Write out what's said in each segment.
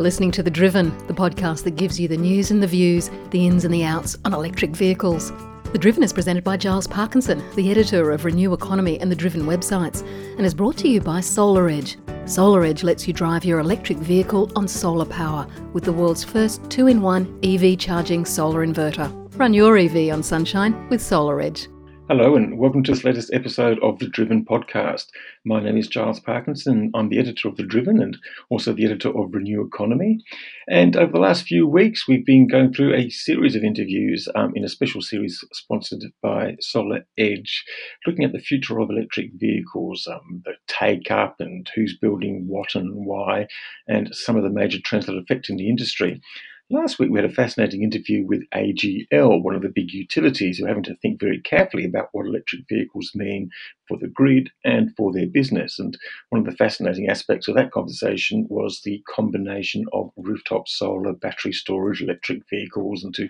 You're listening to The Driven, the podcast that gives you the news and the views, the ins and the outs on electric vehicles. The Driven is presented by Giles Parkinson, the editor of Renew Economy and the Driven websites, and is brought to you by SolarEdge. SolarEdge lets you drive your electric vehicle on solar power with the world's first two in one EV charging solar inverter. Run your EV on sunshine with SolarEdge. Hello, and welcome to this latest episode of the Driven podcast. My name is Giles Parkinson. I'm the editor of The Driven and also the editor of Renew Economy. And over the last few weeks, we've been going through a series of interviews um, in a special series sponsored by Solar Edge, looking at the future of electric vehicles, um, the take up, and who's building what and why, and some of the major trends that are affecting the industry. Last week, we had a fascinating interview with AGL, one of the big utilities who are having to think very carefully about what electric vehicles mean for the grid and for their business. And one of the fascinating aspects of that conversation was the combination of rooftop solar, battery storage, electric vehicles into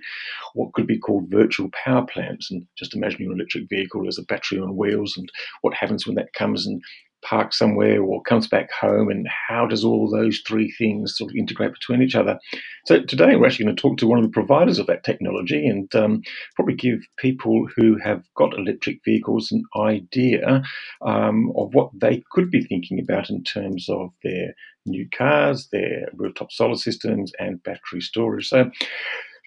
what could be called virtual power plants. And just imagine your electric vehicle as a battery on wheels and what happens when that comes and parks somewhere or comes back home and how does all those three things sort of integrate between each other? So today we're actually going to talk to one of the providers of that technology and um, probably give people who have got electric vehicles an idea um, of what they could be thinking about in terms of their new cars their rooftop solar systems and battery storage. So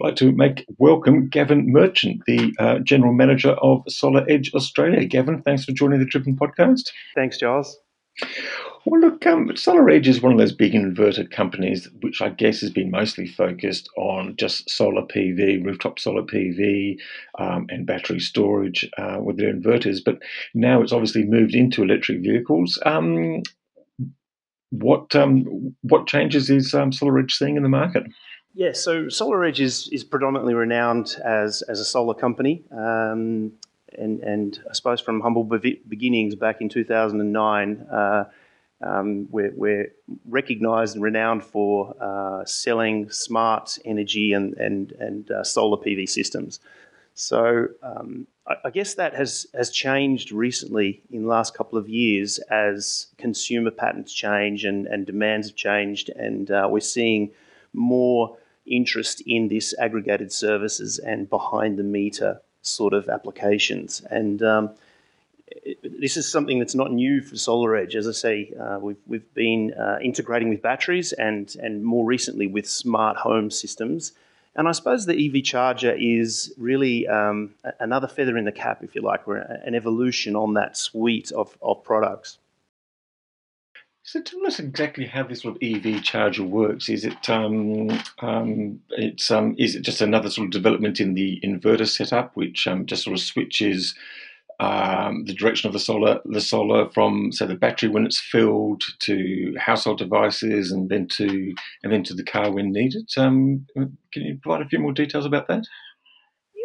I'd like to make welcome Gavin Merchant, the uh, General Manager of Solar Edge Australia. Gavin, thanks for joining the Driven podcast. Thanks, Giles. Well, look, um, Solar Edge is one of those big inverter companies, which I guess has been mostly focused on just solar PV, rooftop solar PV, um, and battery storage uh, with their inverters. But now it's obviously moved into electric vehicles. Um, what um, what changes is um, Solar Edge seeing in the market? Yeah, so SolarEdge is, is predominantly renowned as, as a solar company. Um, and, and I suppose from humble beginnings back in 2009, uh, um, we're, we're, recognized and renowned for uh, selling smart energy and, and, and uh, solar PV systems. So um, I, I, guess that has, has changed recently in the last couple of years as consumer patterns change and, and demands have changed, and uh, we're seeing more interest in this aggregated services and behind the meter sort of applications. And um, this is something that's not new for SolarEdge. As I say, uh, we've, we've been uh, integrating with batteries and, and more recently with smart home systems. And I suppose the EV charger is really um, another feather in the cap, if you like, or an evolution on that suite of, of products. So tell us exactly how this sort of EV charger works. Is it um, um, it's um, is it just another sort of development in the inverter setup, which um, just sort of switches um, the direction of the solar the solar from say the battery when it's filled to household devices and then to and then to the car when needed? Um, can you provide a few more details about that?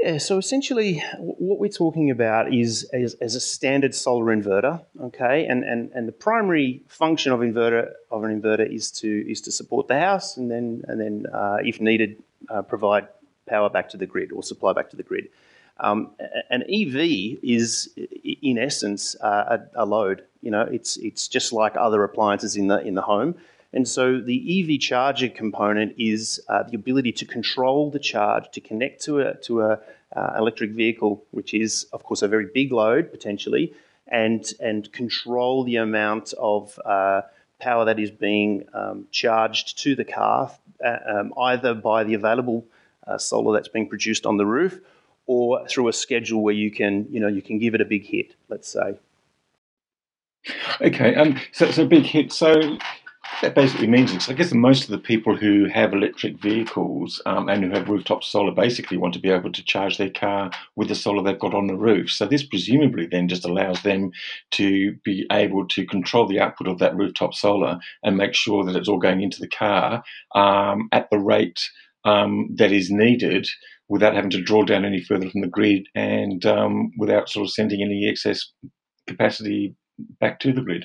Yeah, so essentially, what we're talking about is as, as, a standard solar inverter, okay, and, and and the primary function of inverter of an inverter is to is to support the house, and then and then uh, if needed, uh, provide power back to the grid or supply back to the grid. Um, an EV is, in essence, uh, a, a load. You know, it's it's just like other appliances in the in the home. And so the EV charger component is uh, the ability to control the charge, to connect to a to a uh, electric vehicle, which is of course a very big load potentially, and and control the amount of uh, power that is being um, charged to the car, uh, um, either by the available uh, solar that's being produced on the roof, or through a schedule where you can you know you can give it a big hit, let's say. Okay, um, so it's a big hit. So that basically means is, I guess most of the people who have electric vehicles um, and who have rooftop solar basically want to be able to charge their car with the solar they've got on the roof. So this presumably then just allows them to be able to control the output of that rooftop solar and make sure that it's all going into the car um, at the rate um, that is needed without having to draw down any further from the grid and um, without sort of sending any excess capacity back to the grid.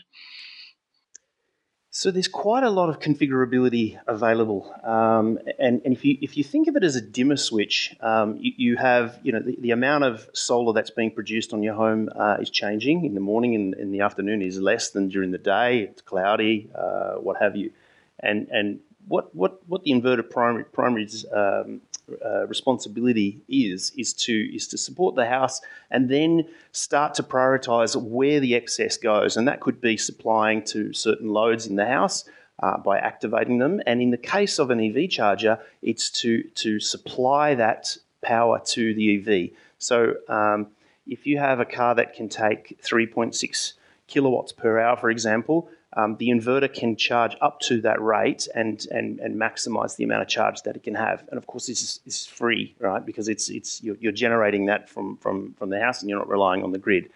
So there's quite a lot of configurability available, um, and, and if you if you think of it as a dimmer switch, um, you, you, have you know the, the, amount of solar that's being produced on your home uh, is changing in the morning and in the afternoon is less than during the day. It's cloudy, uh, what have you, and and what, what, what the inverter primary, primary um, uh, responsibility is is to is to support the house and then start to prioritize where the excess goes, and that could be supplying to certain loads in the house. Uh, by activating them, and in the case of an EV charger, it's to to supply that power to the EV. So, um, if you have a car that can take 3.6 kilowatts per hour, for example, um, the inverter can charge up to that rate and, and, and maximize the amount of charge that it can have. And of course, this is, is free, right? Because it's, it's, you're, you're, generating that from, from, from the house and you're not relying on the grid.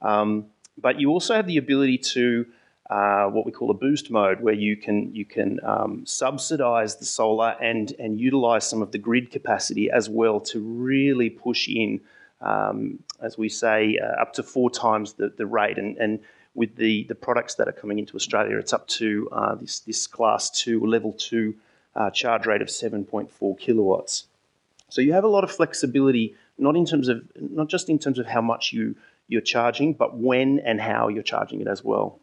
Um, but you also have the ability to uh, what we call a boost mode, where you can you can um, subsidize the solar and and utilize some of the grid capacity as well to really push in, um, as we say, uh, up to four times the, the rate. And, and with the, the products that are coming into Australia, it's up to uh, this, this class two, level two uh, charge rate of 7.4 kilowatts. So you have a lot of flexibility, not in terms of not just in terms of how much you you're charging, but when and how you're charging it as well.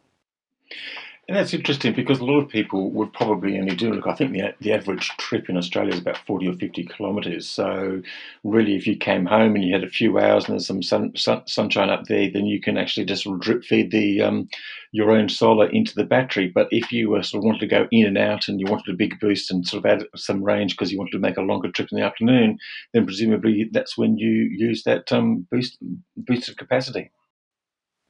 And that's interesting because a lot of people would probably only do, look, I think the, the average trip in Australia is about 40 or 50 kilometres. So, really, if you came home and you had a few hours and there's some sun, sun, sunshine up there, then you can actually just drip feed the um, your own solar into the battery. But if you were sort of wanted to go in and out and you wanted a big boost and sort of add some range because you wanted to make a longer trip in the afternoon, then presumably that's when you use that um, boost boosted capacity.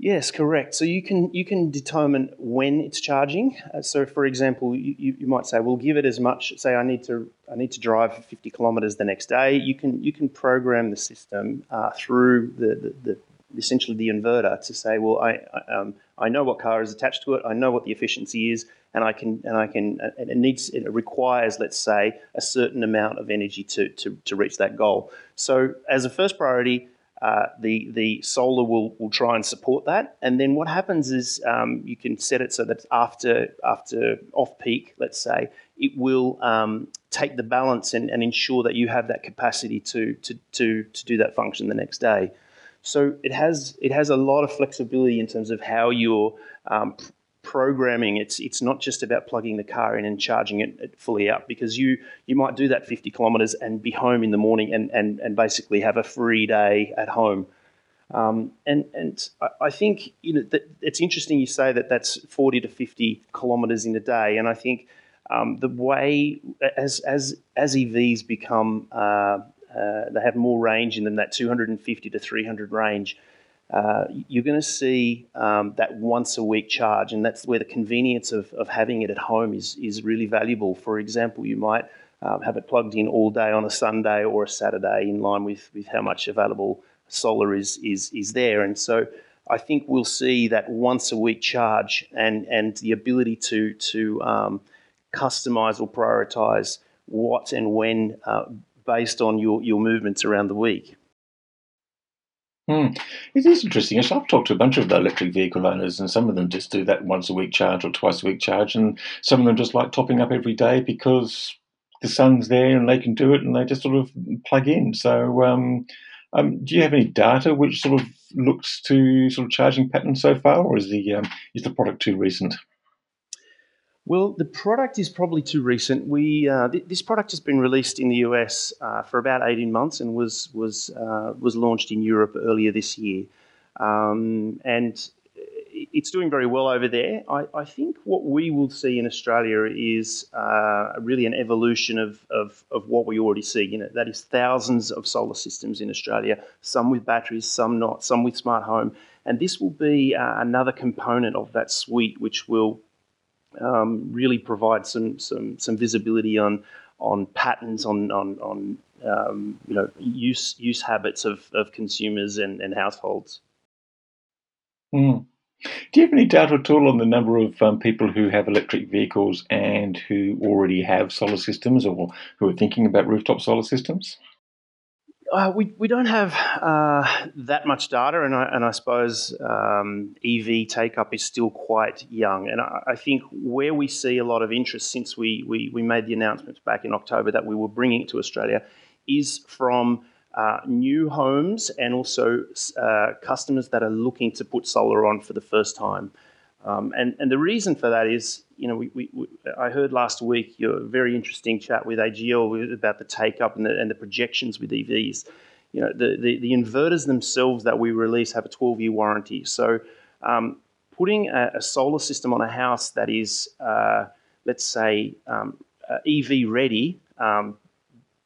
Yes, correct. So you can you can determine when it's charging. Uh, so, for example, you, you might say, "We'll give it as much." Say, I need to I need to drive 50 kilometres the next day. You can you can program the system uh, through the, the, the, essentially the inverter to say, "Well, I um, I know what car is attached to it. I know what the efficiency is, and I can and I can and it needs it requires, let's say, a certain amount of energy to to, to reach that goal." So, as a first priority uh, the the solar will will try and support that. And then what happens is um, you can set it so that after after off peak, let's say, it will um, take the balance and, and ensure that you have that capacity to to to to do that function the next day. So it has it has a lot of flexibility in terms of how you're um, programming. It's it's not just about plugging the car in and charging it fully up because you you might do that 50 kilometres and be home in the morning and, and, and basically have a free day at home. Um, and and I think you know it's interesting you say that that's 40 to 50 kilometres in a day, and I think um, the way as as as EVs become uh, uh, they have more range in them, that 250 to 300 range uh, you're going to see um, that once a week charge, and that's where the convenience of, of having it at home is, is really valuable. For example, you might um, have it plugged in all day on a Sunday or a Saturday in line with, with how much available solar is, is, is there. And so I think we'll see that once a week charge and, and the ability to, to um, customize or prioritize what and when uh, based on your, your movements around the week. Hmm. It is interesting. I've talked to a bunch of electric vehicle owners, and some of them just do that once a week charge or twice a week charge, and some of them just like topping up every day because the sun's there and they can do it, and they just sort of plug in. So, um, um, do you have any data which sort of looks to sort of charging patterns so far, or is the um, is the product too recent? Well, the product is probably too recent. We uh, th- this product has been released in the US uh, for about eighteen months and was was uh, was launched in Europe earlier this year, um, and it's doing very well over there. I, I, think what we will see in Australia is uh, really an evolution of, of, of what we already see. You know, that is thousands of solar systems in Australia, some with batteries, some not, some with smart home, and this will be uh, another component of that suite, which will um, really provide some some some visibility on on patterns on on, on um, you know use use habits of, of consumers and, and households. Mm. Do you have any data at all on the number of um, people who have electric vehicles and who already have solar systems or who are thinking about rooftop solar systems? Uh, we, we don't have uh, that much data, and I, and I suppose um, EV take up is still quite young. And I, I, think where we see a lot of interest since we, we, we made the announcements back in October that we were bringing it to Australia is from uh, new homes and also uh, customers that are looking to put solar on for the first time. Um, and, and the reason for that is, you know, we, we, we, I heard last week your very interesting chat with AGL about the take up and the, and the projections with EVs. You know, the, the, the inverters themselves that we release have a 12 year warranty. So, um, putting a, a, solar system on a house that is, uh, let's say, um, uh, EV ready um,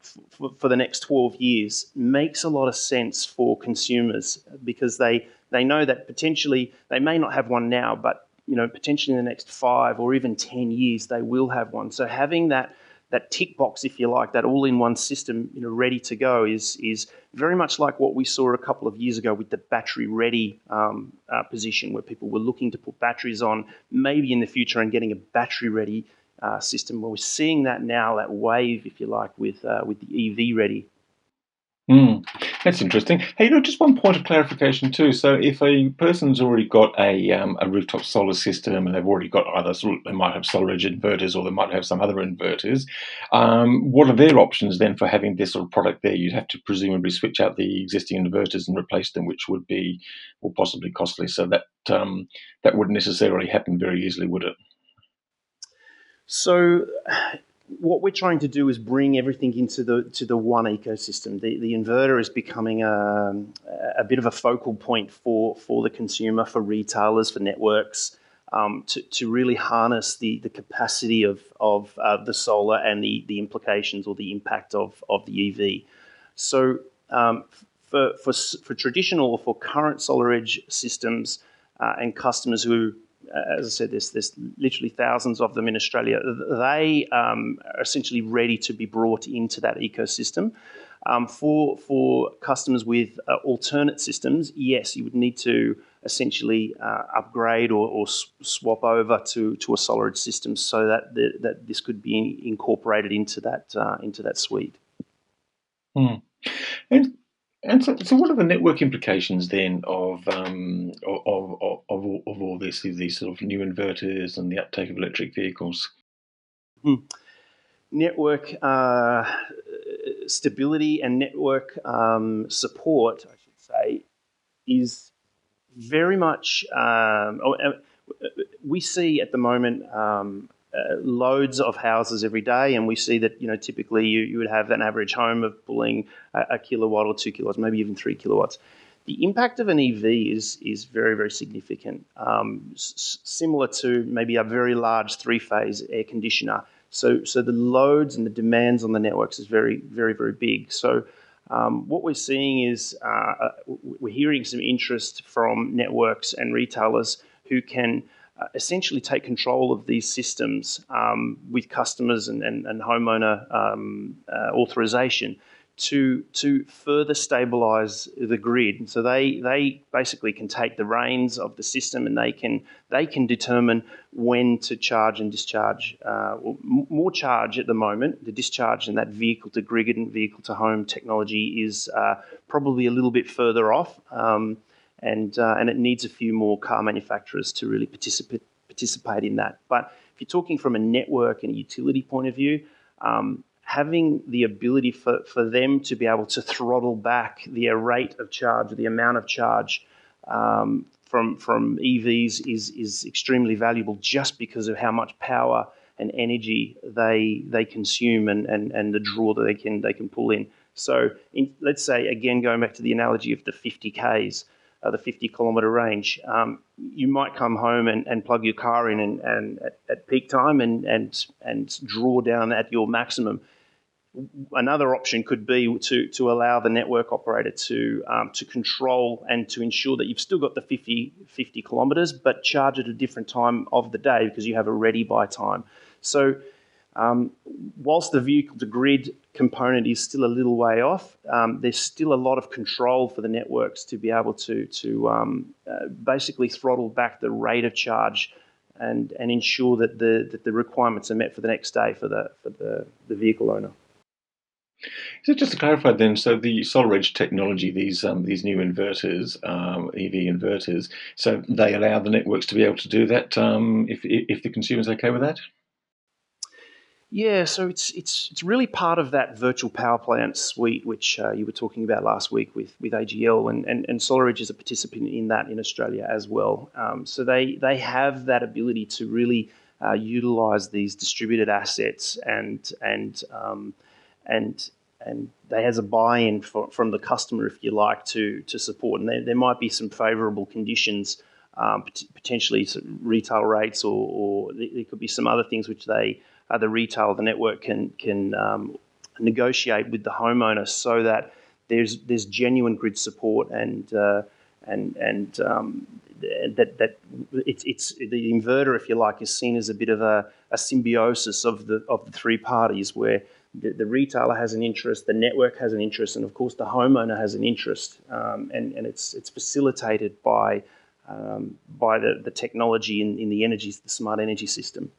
f- for the next 12 years makes a lot of sense for consumers because they, they know that potentially they may not have one now, but you know potentially in the next five or even 10 years they will have one. So having that that tick box, if you like, that all-in-one system, you know, ready to go, is is very much like what we saw a couple of years ago with the battery-ready um, uh, position, where people were looking to put batteries on, maybe in the future, and getting a battery-ready uh, system. Well, we're seeing that now, that wave, if you like, with uh, with the EV-ready Mm, that's interesting. Hey, you know, just one point of clarification too. So, if a person's already got a um, a rooftop solar system and they've already got either they might have SolarEdge inverters or they might have some other inverters, um, what are their options then for having this sort of product there? You'd have to presumably switch out the existing inverters and replace them, which would be or possibly costly. So that um, that wouldn't necessarily happen very easily, would it? So what we're trying to do is bring everything into the to the one ecosystem. The, the inverter is becoming a, a bit of a focal point for, for the consumer, for retailers, for networks, um, to, to really harness the, the capacity of, of uh, the solar and the, the implications or the impact of, of the EV. So um, for, for, for traditional or for current solar edge systems uh, and customers who as I said, there's, there's literally thousands of them in Australia. They um, are essentially ready to be brought into that ecosystem. Um, for for customers with uh, alternate systems, yes, you would need to essentially uh, upgrade or, or, swap over to, to a SolarEdge system so that the, that this could be incorporated into that uh, into that suite. Hmm. And and so, so what are the network implications then of um, of, of, of, of all this, these sort of new inverters and the uptake of electric vehicles? Hmm. Network uh, stability and network um, support, I should say, is very much. Um, oh, uh, we see at the moment um, uh, loads of houses every day, and we see that you know typically you, you would have an average home of pulling a, a kilowatt or two kilowatts, maybe even three kilowatts. The impact of an EV is is very very significant, um, s- similar to maybe a very large three phase air conditioner. So so the loads and the demands on the networks is very very very big. So um, what we're seeing is uh, uh we're hearing some interest from networks and retailers who can essentially take control of these systems um, with customers and, and, and homeowner um, uh, authorization to to further stabilize the grid. So they they basically can take the reins of the system and they can they can determine when to charge and discharge. Uh, more charge at the moment. The discharge and that vehicle to grid and vehicle to home technology is uh, probably a little bit further off. Um, and uh, and it needs a few more car manufacturers to really participate participate in that. But if you're talking from a network and a utility point of view, um, having the ability for, for them to be able to throttle back the rate of charge, the amount of charge um, from from EVs is is extremely valuable just because of how much power and energy they they consume and, and, and the draw that they can they can pull in. So in, let's say again going back to the analogy of the 50 Ks, uh, the 50 kilometre range. Um, you might come home and, and plug your car in and, and at, at, peak time and, and, and draw down at your maximum. Another option could be to, to allow the network operator to, um, to control and to ensure that you've still got the 50, 50 kilometres, but charge at a different time of the day because you have a ready by time. So um, whilst the vehicle to grid component is still a little way off, um, there's still a lot of control for the networks to be able to, to um, uh, basically throttle back the rate of charge and, and ensure that the, that the requirements are met for the next day for the, for the, the vehicle owner. So just to clarify then, so the SolarEdge technology, these um, these new inverters, um, EV inverters, so they allow the networks to be able to do that um, if if the consumer's okay with that. Yeah, so it's it's it's really part of that virtual power plant suite, which uh, you were talking about last week with with AGL, and, and and SolarEdge is a participant in that in Australia as well. Um, so they they have that ability to really uh, utilize these distributed assets and and um, and and they has a buy-in for, from the customer, if you like, to to support. And there, there might be some favourable conditions, um, potentially retail rates, or, or there could be some other things which they uh, the retail, the network can can um, negotiate with the homeowner so that there's there's genuine grid support and uh, and and um, that that it's it's the inverter, if you like, is seen as a bit of a, a symbiosis of the of the three parties where the, the, retailer has an interest, the network has an interest, and of course the homeowner has an interest, um, and and it's it's facilitated by um, by the, the technology in, in the energy the smart energy system.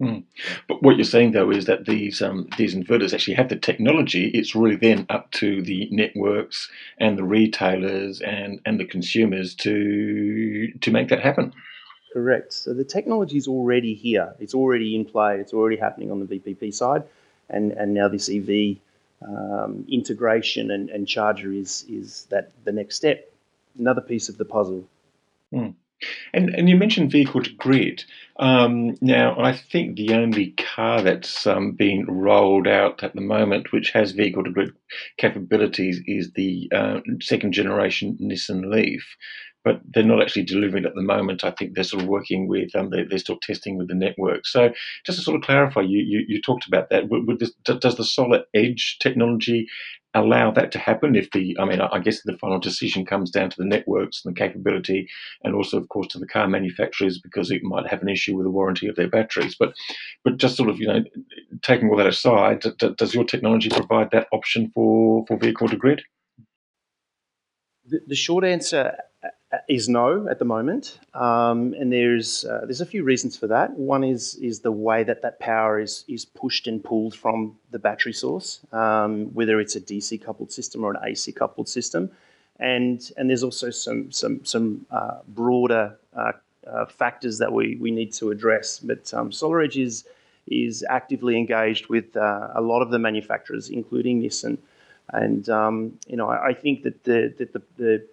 Mm. But what you're saying though is that these um, these inverters actually have the technology. It's really then up to the networks and the retailers and, and the consumers to to make that happen. Correct. So the technology is already here. It's already in play. It's already happening on the VPP side, and and now this EV um, integration and, and charger is is that the next step. Another piece of the puzzle. Mm. And, and you mentioned vehicle to grid. Um, now, I think the only car that's um, being rolled out at the moment, which has vehicle to grid capabilities, is the uh, second generation Nissan Leaf. But they're not actually delivering at the moment. I think they're sort of working with, um, they, are still testing with the network. So, just to sort of clarify, you, you, you talked about that. Would this, does the Solar Edge technology allow that to happen if the, I mean, I guess the final decision comes down to the networks and the capability, and also, of course, to the car manufacturers because it might have an issue with the warranty of their batteries. But, but just sort of, you know, taking all that aside, does your technology provide that option for, for vehicle to grid? The, the short answer is no at the moment, um, and there's uh, there's a few reasons for that. One is is the way that that power is is pushed and pulled from the battery source, um, whether it's a DC coupled system or an AC coupled system, and and there's also some some some uh, broader uh, uh factors that we we need to address. But um, SolarEdge is is actively engaged with uh, a lot of the manufacturers, including Nissan. And um, you know, I, I, think that the that the, the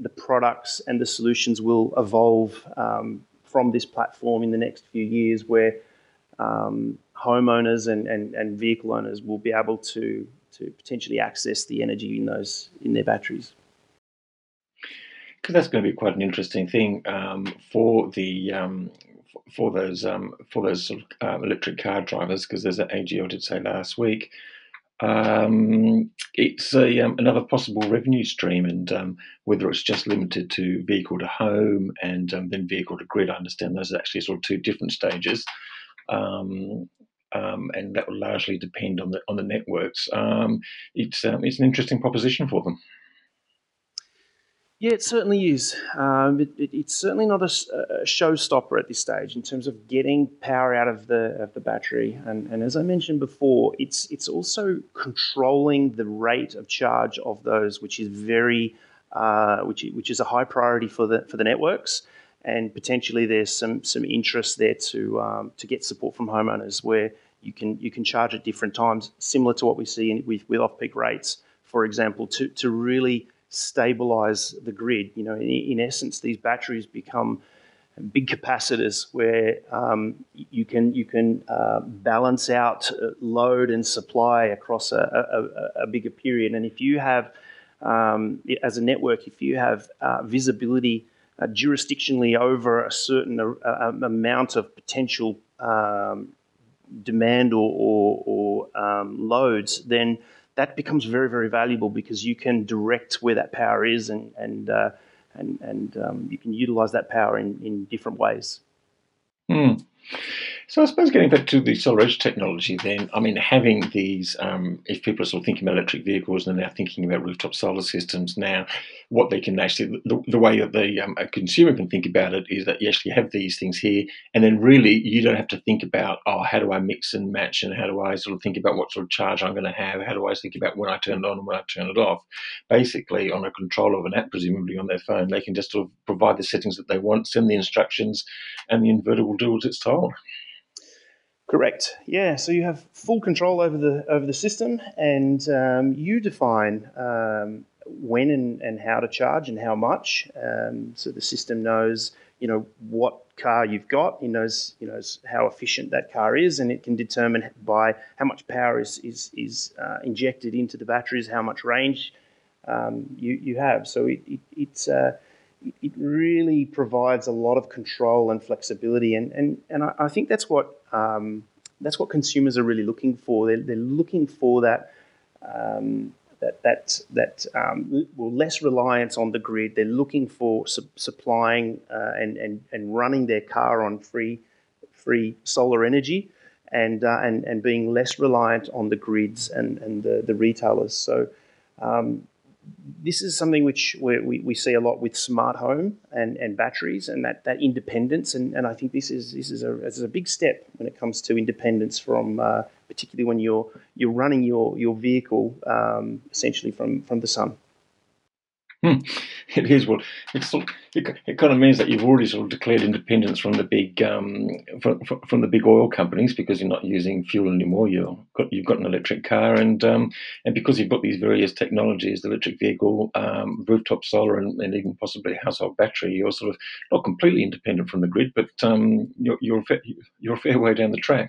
the products and the solutions will evolve um, from this platform in the next few years where um, homeowners and, and, and vehicle owners will be able to, to potentially access the energy in those in their batteries. Because that's going to be quite an interesting thing um, for the um, for those um, for those sort of, uh, electric car drivers. Because as AGL did say last week, um, it's a, um, another possible revenue stream, and um, whether it's just limited to vehicle to home and um, then vehicle to grid, I understand those are actually sort of two different stages, um, um, and that will largely depend on the on the networks. it's it's an interesting proposition for them. Yeah, it certainly is. Um, it, it, it's certainly not a, a, showstopper at this stage in terms of getting power out of the of the battery. And, and as I mentioned before, it's it's also controlling the rate of charge of those, which is very uh, which which is a high priority for the for the networks. And potentially, there's some some interest there to um, to get support from homeowners where you can you can charge at different times, similar to what we see in, with with off peak rates, for example, to to really stabilize the grid. You know, in, in essence, these batteries become big capacitors where um, you can you can uh, balance out uh, load and supply across a, a, a bigger period. And if you have, um, as a network, if you have uh, visibility uh, jurisdictionally over a certain uh, amount of potential um, demand or, or, or um, loads, then that becomes very, very valuable because you can direct where that power is and, and, uh, and, and um, you can utilize that power in, in different ways. Mm. So I suppose getting back to the solar edge technology, then I mean having these, um, if people are sort of thinking about electric vehicles and they're now thinking about rooftop solar systems, now what they can actually the, the way that the um, a consumer can think about it is that you actually have these things here, and then really you don't have to think about oh how do I mix and match and how do I sort of think about what sort of charge I'm going to have, how do I think about when I turn it on and when I turn it off. Basically, on a control of an app, presumably on their phone, they can just sort of provide the settings that they want, send the instructions, and the inverter will do what it's told. Correct. Yeah. So you have full control over the over the system, and um, you define um, when and, and how to charge and how much. Um, so the system knows, you know, what car you've got. It knows, you knows how efficient that car is, and it can determine by how much power is is, is uh, injected into the batteries, how much range um, you you have. So it, it it's uh, it really provides a lot of control and flexibility, and and and I, I think that's what um, that's what consumers are really looking for. They're, they're looking for that. Um, that that that um, well, less reliance on the grid. They're looking for su- supplying uh, and, and and running their car on free free solar energy, and uh, and and being less reliant on the grids and and the, the retailers. So um, this is something which we, we see a lot with smart home and, and batteries and that, that independence. And, and I think this is this is a, this is a big step when it comes to independence from uh, particularly when you're you're running your your vehicle um, essentially from from the sun. Hmm. It is well. It's it, it kind of means that you've already sort of declared independence from the big um, from, from the big oil companies because you're not using fuel anymore. You've got you've got an electric car, and um, and because you've got these various technologies, the electric vehicle, um, rooftop solar, and, and, even possibly household battery, you're sort of not completely independent from the grid, but um, you're you're a, fair, you're a fair way down the track,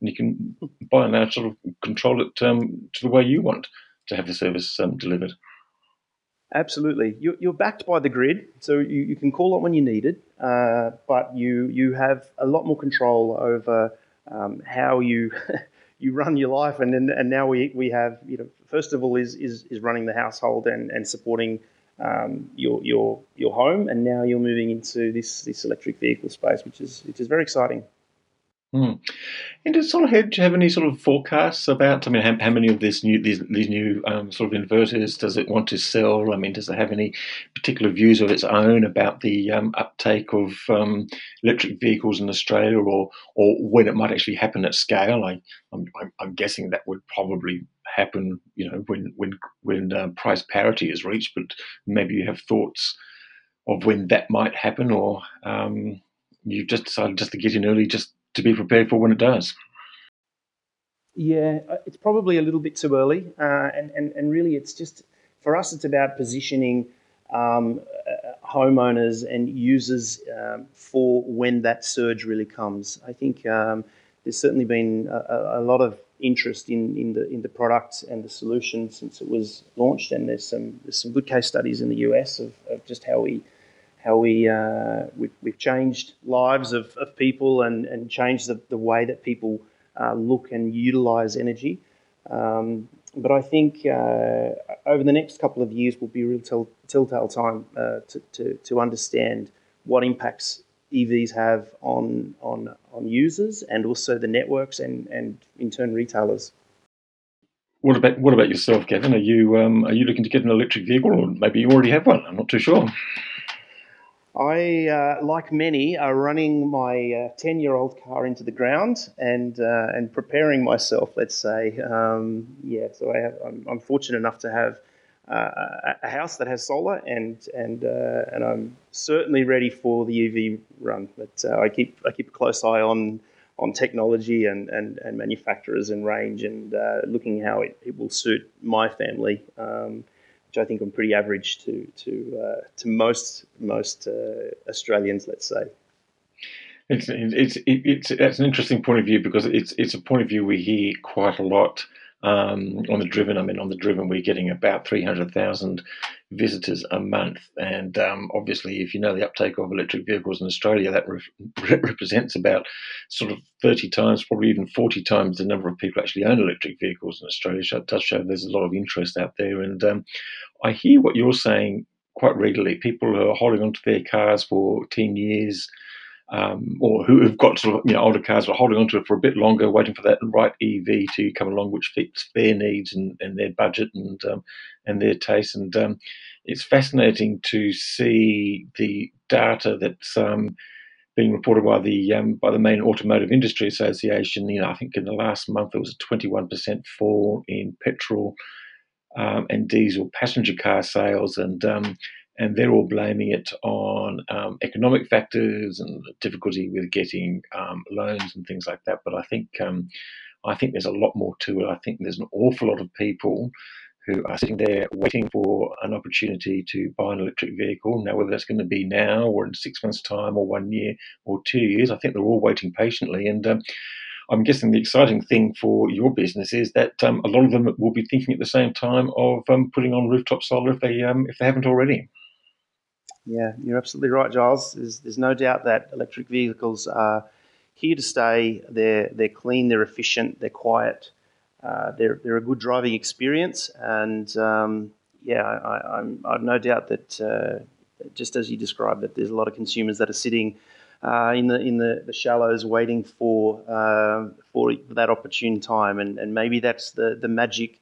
and you can by and large sort of control it um, to the way you want to have the service um, delivered. Absolutely. You're backed by the grid, so you, can call it when you need it, uh, but you, you have a lot more control over um, how you you run your life. And and now we, we have, you know, first of all, is, is, is running the household and, and supporting um, your, your, your home. And now you're moving into this, this electric vehicle space, which is, which is very exciting. Mm. And does SolarEdge have any sort of forecasts about? I mean, how, how many of this new these these new um, sort of inverters does it want to sell? I mean, does it have any particular views of its own about the um, uptake of um, electric vehicles in Australia, or or when it might actually happen at scale? I, I'm, I'm guessing that would probably happen, you know, when when when uh, price parity is reached. But maybe you have thoughts of when that might happen, or um, you've just decided just to get in early, just to be prepared for when it does. Yeah, uh, it's probably a little bit too early, uh, and, and and really, it's just for us. It's about positioning um, uh, homeowners and users um, for when that surge really comes. I think um, there's certainly been a, a, lot of interest in, in the in the product and the solution since it was launched, and there's some there's some good case studies in the US of, of just how we how we, uh, we've, we've, changed lives of, of people and, and changed the, the way that people uh, look and utilize energy. Um, but I think uh, over the next couple of years will be real tell, telltale time uh, to, to, to, understand what impacts EVs have on, on, on users and also the networks and, and in turn retailers. What about what about yourself, Kevin? Are you um, are you looking to get an electric vehicle, or maybe you already have one? I'm not too sure. I, uh, like many, are running my ten-year-old uh, car into the ground and uh, and preparing myself. Let's say, um, yeah. So I am I'm fortunate enough to have uh, a house that has solar, and and uh, and I'm certainly ready for the EV run. But I keep I keep a close eye on on technology and, and, and manufacturers and range, and looking how it, it will suit my family. Um, which I think I'm pretty average to to uh, to most most uh, Australians, let's say. It's it's it's it's an interesting point of view because it's it's a point of view we hear quite a lot um, on the Driven. I mean, on the Driven, we're getting about 300,000 visitors a month. And um, obviously, if you know the uptake of electric vehicles in Australia, that re- represents about sort of 30 times, probably even 40 times the number of people actually own electric vehicles in Australia. So it does show there's a lot of interest out there. And um, I hear what you're saying quite regularly. People who are holding onto their cars for 10 years um, or who have got sort of you know older cars are holding onto it for a bit longer, waiting for that right EV to come along, which fits their needs and, and their budget and um, and their taste. And um, it's fascinating to see the data that's um, being reported by the um, by the main automotive industry association. You know, I think in the last month there was a 21% fall in petrol um, and diesel passenger car sales, and and they're all blaming it on um, economic factors and difficulty with getting um, loans and things like that. But I think um, I think there's a lot more to it. I think there's an awful lot of people who are sitting there waiting for an opportunity to buy an electric vehicle. Now, whether that's going to be now or in six months' time or one year or two years, I think they're all waiting patiently. And um, I'm guessing the exciting thing for your business is that um, a lot of them will be thinking at the same time of um, putting on rooftop solar if they um, if they haven't already. Yeah, you're absolutely right, Giles. There's, there's no doubt that electric vehicles are here to stay. They're they're clean, they're efficient, they're quiet. Uh, they're they're a good driving experience, and um, yeah, I, I'm, I've no doubt that uh, just as you described, that there's a lot of consumers that are sitting uh, in the in the, the shallows waiting for uh, for that opportune time, and, and maybe that's the the magic.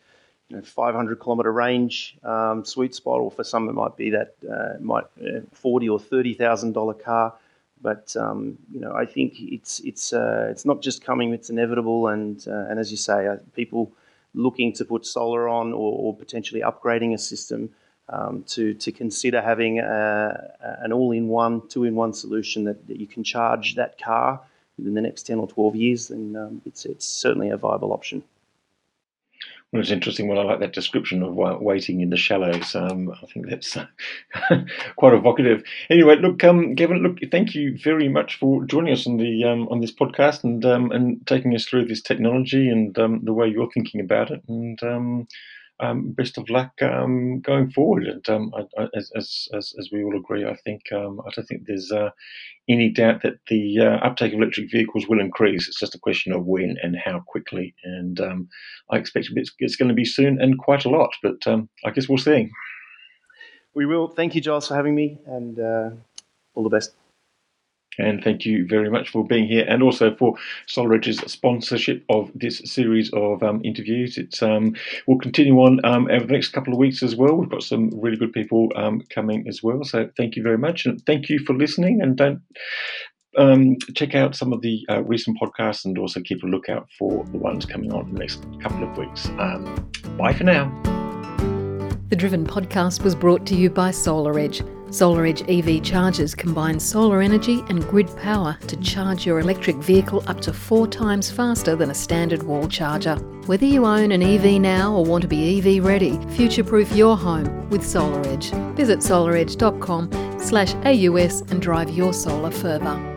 You know, 500 kilometre range um, sweet spot, or for some it might be that uh, might uh, forty or thirty thousand dollar car but um, you know, I think it's it's uh, it's not just coming; it's inevitable. And uh, and as you say, uh, people looking to put solar on or, or potentially upgrading a system um, to to consider having a, an all-in-one, two-in-one solution that, that you can charge that car within the next ten or twelve years. Then um, it's it's certainly a viable option. Well, it's interesting. Well, I like that description of waiting in the shallows. Um, I think that's uh, quite evocative. Anyway, look, um, Gavin, look, thank you very much for joining us on the um, on this podcast and um, and taking us through this technology and um, the way you're thinking about it. And um, best of luck um, going forward. And um, I, I, as, as, as we all agree, I think um, I don't think there's uh, any doubt that the uh, uptake of electric vehicles will increase. It's just a question of when and how quickly. And um, I expect it's, it's, going to be soon and quite a lot. But um, I guess we'll see. We will. Thank you, Giles, for having me, and uh, all the best. And thank you very much for being here and also for SolarEdge's sponsorship of this series of um, interviews. It's um, We'll continue on um, over the next couple of weeks as well. We've got some really good people um, coming as well. So thank you very much. And thank you for listening. And don't um, check out some of the uh, recent podcasts and also keep a lookout for the ones coming on in the next couple of weeks. Um, bye for now. The Driven podcast was brought to you by SolarEdge SolarEdge EV chargers combine solar energy and grid power to charge your electric vehicle up to four times faster than a standard wall charger. Whether you own an EV now or want to be EV ready, future-proof your home with SolarEdge. Visit solaredge.com slash AUS and drive your solar further.